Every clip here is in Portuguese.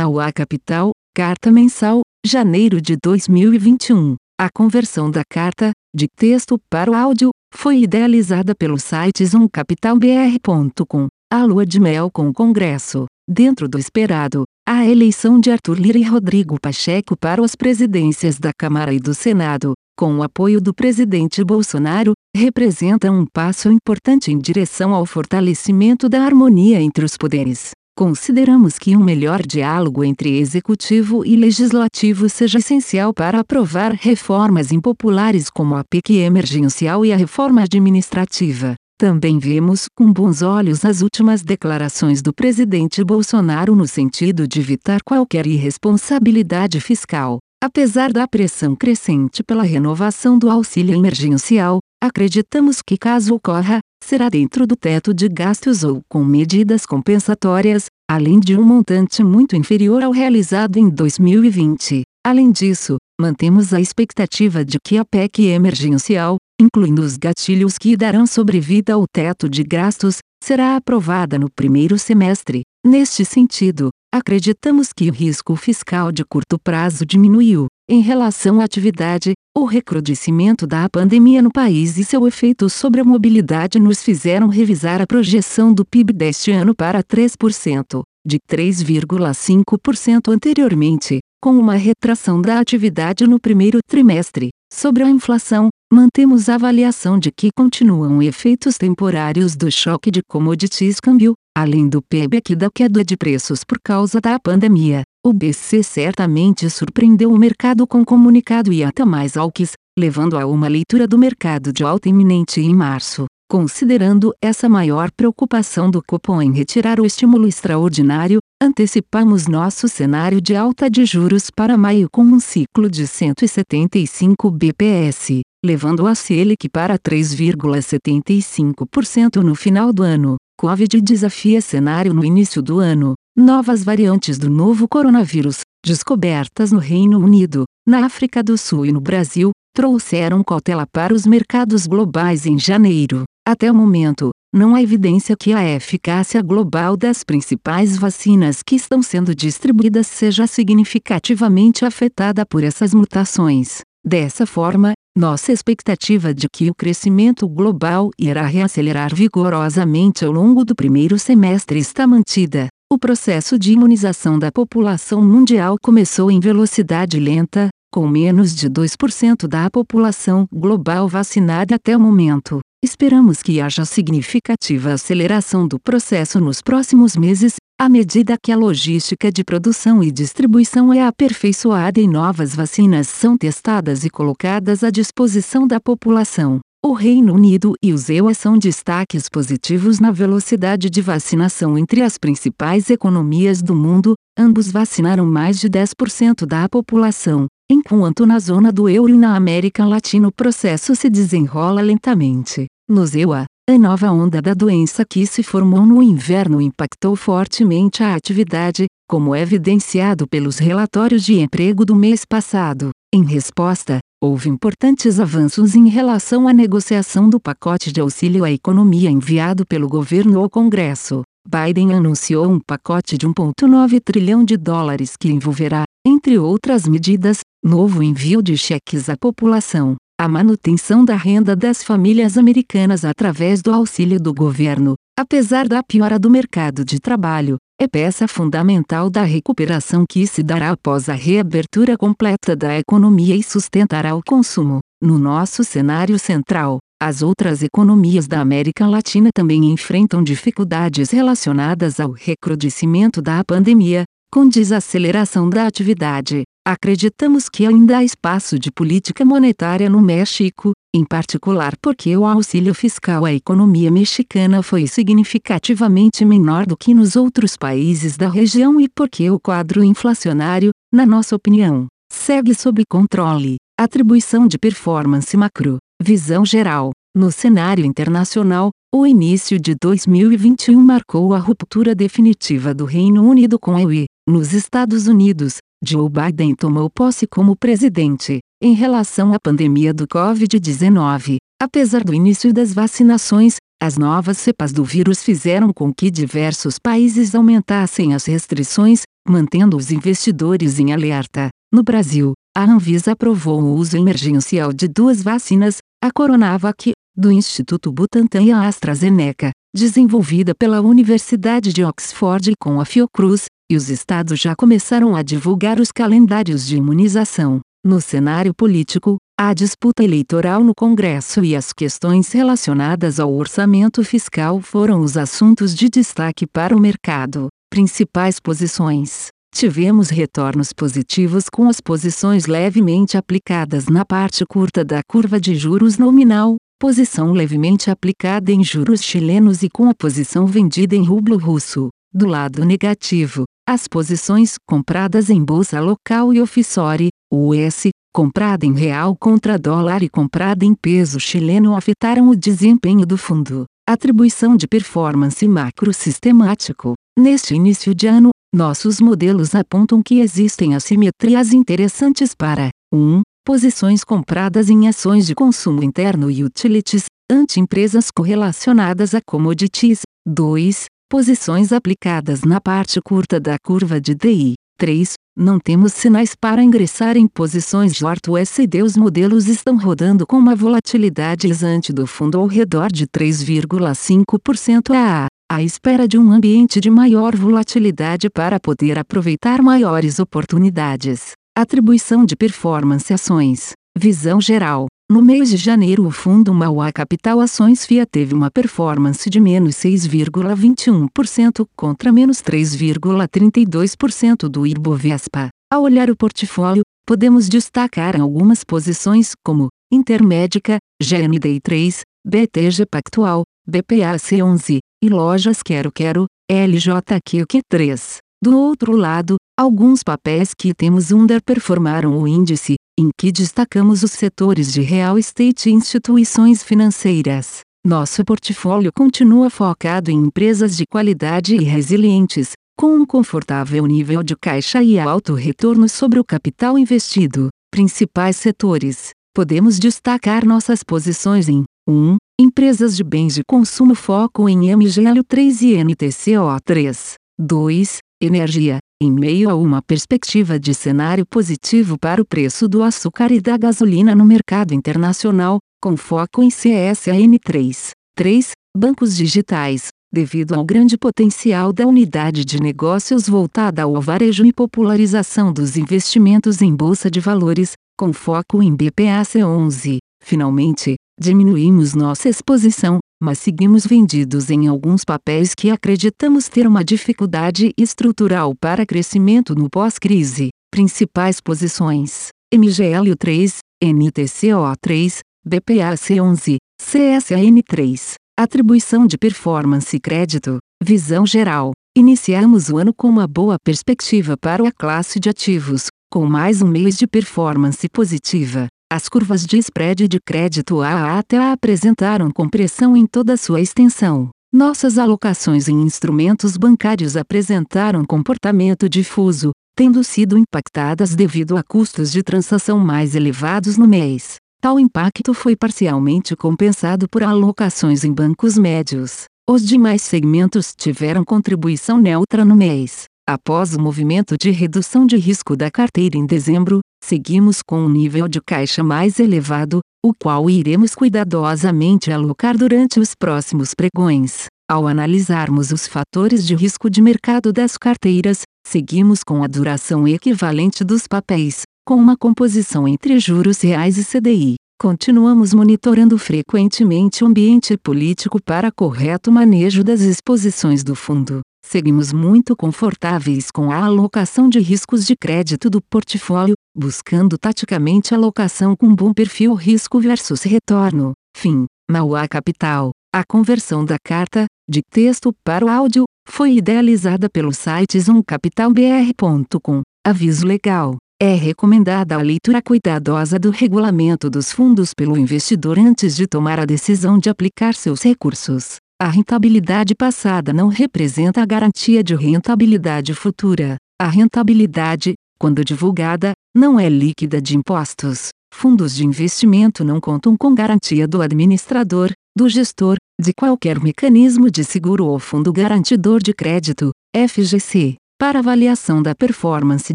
Mauá Capital, Carta Mensal, janeiro de 2021. A conversão da carta, de texto para o áudio, foi idealizada pelo site zoomcapitalbr.com. A lua de mel com o Congresso. Dentro do esperado, a eleição de Arthur Lira e Rodrigo Pacheco para as presidências da Câmara e do Senado, com o apoio do presidente Bolsonaro, representa um passo importante em direção ao fortalecimento da harmonia entre os poderes. Consideramos que um melhor diálogo entre executivo e legislativo seja essencial para aprovar reformas impopulares como a PEC emergencial e a reforma administrativa. Também vemos com bons olhos as últimas declarações do presidente Bolsonaro no sentido de evitar qualquer irresponsabilidade fiscal. Apesar da pressão crescente pela renovação do auxílio emergencial, acreditamos que caso ocorra, será dentro do teto de gastos ou com medidas compensatórias, além de um montante muito inferior ao realizado em 2020. Além disso, mantemos a expectativa de que a PEC emergencial, incluindo os gatilhos que darão sobrevida ao teto de gastos, será aprovada no primeiro semestre. Neste sentido, acreditamos que o risco fiscal de curto prazo diminuiu. Em relação à atividade, o recrudescimento da pandemia no país e seu efeito sobre a mobilidade nos fizeram revisar a projeção do PIB deste ano para 3%, de 3,5% anteriormente, com uma retração da atividade no primeiro trimestre. Sobre a inflação, mantemos a avaliação de que continuam efeitos temporários do choque de commodities câmbio, além do payback da queda de preços por causa da pandemia. O BC certamente surpreendeu o mercado com comunicado e até mais alques, levando a uma leitura do mercado de alta iminente em março. Considerando essa maior preocupação do Copom em retirar o estímulo extraordinário, antecipamos nosso cenário de alta de juros para maio com um ciclo de 175 bps, levando a Selic para 3,75% no final do ano. Covid desafia cenário no início do ano. Novas variantes do novo coronavírus, descobertas no Reino Unido, na África do Sul e no Brasil, trouxeram cautela para os mercados globais em janeiro. Até o momento, não há evidência que a eficácia global das principais vacinas que estão sendo distribuídas seja significativamente afetada por essas mutações. Dessa forma, nossa expectativa de que o crescimento global irá reacelerar vigorosamente ao longo do primeiro semestre está mantida. O processo de imunização da população mundial começou em velocidade lenta, com menos de 2% da população global vacinada até o momento. Esperamos que haja significativa aceleração do processo nos próximos meses, à medida que a logística de produção e distribuição é aperfeiçoada e novas vacinas são testadas e colocadas à disposição da população. O Reino Unido e os EUA são destaques positivos na velocidade de vacinação entre as principais economias do mundo, ambos vacinaram mais de 10% da população, enquanto na zona do euro e na América Latina o processo se desenrola lentamente. Nos EUA, a nova onda da doença que se formou no inverno impactou fortemente a atividade, como evidenciado pelos relatórios de emprego do mês passado. Em resposta, houve importantes avanços em relação à negociação do pacote de auxílio à economia enviado pelo governo ao Congresso. Biden anunciou um pacote de 1,9 trilhão de dólares que envolverá, entre outras medidas, novo envio de cheques à população, a manutenção da renda das famílias americanas através do auxílio do governo, apesar da piora do mercado de trabalho, é peça fundamental da recuperação que se dará após a reabertura completa da economia e sustentará o consumo. No nosso cenário central, as outras economias da América Latina também enfrentam dificuldades relacionadas ao recrudescimento da pandemia, com desaceleração da atividade, Acreditamos que ainda há espaço de política monetária no México, em particular porque o auxílio fiscal à economia mexicana foi significativamente menor do que nos outros países da região e porque o quadro inflacionário, na nossa opinião, segue sob controle. Atribuição de performance macro, visão geral. No cenário internacional, o início de 2021 marcou a ruptura definitiva do Reino Unido com a UE. Nos Estados Unidos, Joe Biden tomou posse como presidente. Em relação à pandemia do Covid-19, apesar do início das vacinações, as novas cepas do vírus fizeram com que diversos países aumentassem as restrições, mantendo os investidores em alerta. No Brasil, a Anvisa aprovou o uso emergencial de duas vacinas, a Coronavac, do Instituto Butantan e a AstraZeneca, desenvolvida pela Universidade de Oxford com a Fiocruz, e os estados já começaram a divulgar os calendários de imunização. No cenário político, a disputa eleitoral no Congresso e as questões relacionadas ao orçamento fiscal foram os assuntos de destaque para o mercado. Principais posições: tivemos retornos positivos com as posições levemente aplicadas na parte curta da curva de juros nominal, posição levemente aplicada em juros chilenos e com a posição vendida em rublo russo. Do lado negativo, as posições compradas em bolsa local e offshore, US, comprada em real contra dólar e comprada em peso chileno afetaram o desempenho do fundo. Atribuição de performance macro sistemático. Neste início de ano, nossos modelos apontam que existem assimetrias interessantes para 1 posições compradas em ações de consumo interno e utilities, ante empresas correlacionadas a commodities. 2. Posições aplicadas na parte curta da curva de DI. 3. Não temos sinais para ingressar em posições short USD. Os modelos estão rodando com uma volatilidade exante do fundo ao redor de 3,5% a à espera de um ambiente de maior volatilidade para poder aproveitar maiores oportunidades. Atribuição de performance ações. Visão geral. No mês de janeiro, o fundo Mauá Capital Ações FIA teve uma performance de menos 6,21% contra menos 3,32% do Ibovespa. Ao olhar o portfólio, podemos destacar algumas posições como Intermédica, GNDI3, BTG Pactual, BPAC11 e Lojas Quero Quero, LJQQ3. Do outro lado, alguns papéis que temos underperformaram o índice, em que destacamos os setores de real estate e instituições financeiras. Nosso portfólio continua focado em empresas de qualidade e resilientes, com um confortável nível de caixa e alto retorno sobre o capital investido. Principais setores: podemos destacar nossas posições em 1. Empresas de bens de consumo foco em MGL3 e NTCO3. 2 energia, em meio a uma perspectiva de cenário positivo para o preço do açúcar e da gasolina no mercado internacional, com foco em CSAN3. 3. Bancos digitais, devido ao grande potencial da unidade de negócios voltada ao varejo e popularização dos investimentos em bolsa de valores, com foco em BPAC11. Finalmente, diminuímos nossa exposição, mas seguimos vendidos em alguns papéis que acreditamos ter uma dificuldade estrutural para crescimento no pós-crise. Principais posições: MGL3, NTCO3, BPAC11, CSAN3. Atribuição de performance e crédito. Visão geral. Iniciamos o ano com uma boa perspectiva para a classe de ativos, com mais um mês de performance positiva. As curvas de spread de crédito AA até apresentaram compressão em toda sua extensão. Nossas alocações em instrumentos bancários apresentaram comportamento difuso, tendo sido impactadas devido a custos de transação mais elevados no mês. Tal impacto foi parcialmente compensado por alocações em bancos médios. Os demais segmentos tiveram contribuição neutra no mês. Após o movimento de redução de risco da carteira em dezembro, seguimos com um nível de caixa mais elevado, o qual iremos cuidadosamente alocar durante os próximos pregões. Ao analisarmos os fatores de risco de mercado das carteiras, seguimos com a duração equivalente dos papéis, com uma composição entre juros reais e CDI. Continuamos monitorando frequentemente o ambiente político para correto manejo das exposições do fundo. Seguimos muito confortáveis com a alocação de riscos de crédito do portfólio, buscando taticamente alocação com bom perfil risco versus retorno. Fim. Mauá Capital. A conversão da carta, de texto para o áudio, foi idealizada pelo site zoomcapitalbr.com. Aviso legal. É recomendada a leitura cuidadosa do regulamento dos fundos pelo investidor antes de tomar a decisão de aplicar seus recursos. A rentabilidade passada não representa a garantia de rentabilidade futura. A rentabilidade, quando divulgada, não é líquida de impostos. Fundos de investimento não contam com garantia do administrador, do gestor, de qualquer mecanismo de seguro ou fundo garantidor de crédito, FGC. Para avaliação da performance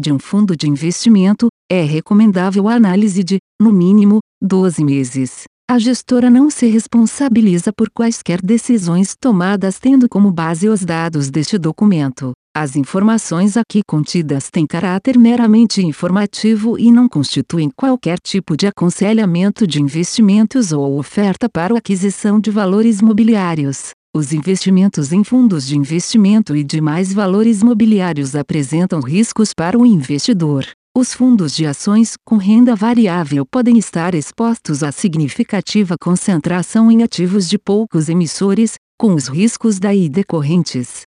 de um fundo de investimento, é recomendável a análise de, no mínimo, 12 meses. A gestora não se responsabiliza por quaisquer decisões tomadas tendo como base os dados deste documento. As informações aqui contidas têm caráter meramente informativo e não constituem qualquer tipo de aconselhamento de investimentos ou oferta para aquisição de valores mobiliários. Os investimentos em fundos de investimento e demais valores mobiliários apresentam riscos para o investidor. Os fundos de ações com renda variável podem estar expostos a significativa concentração em ativos de poucos emissores, com os riscos daí decorrentes.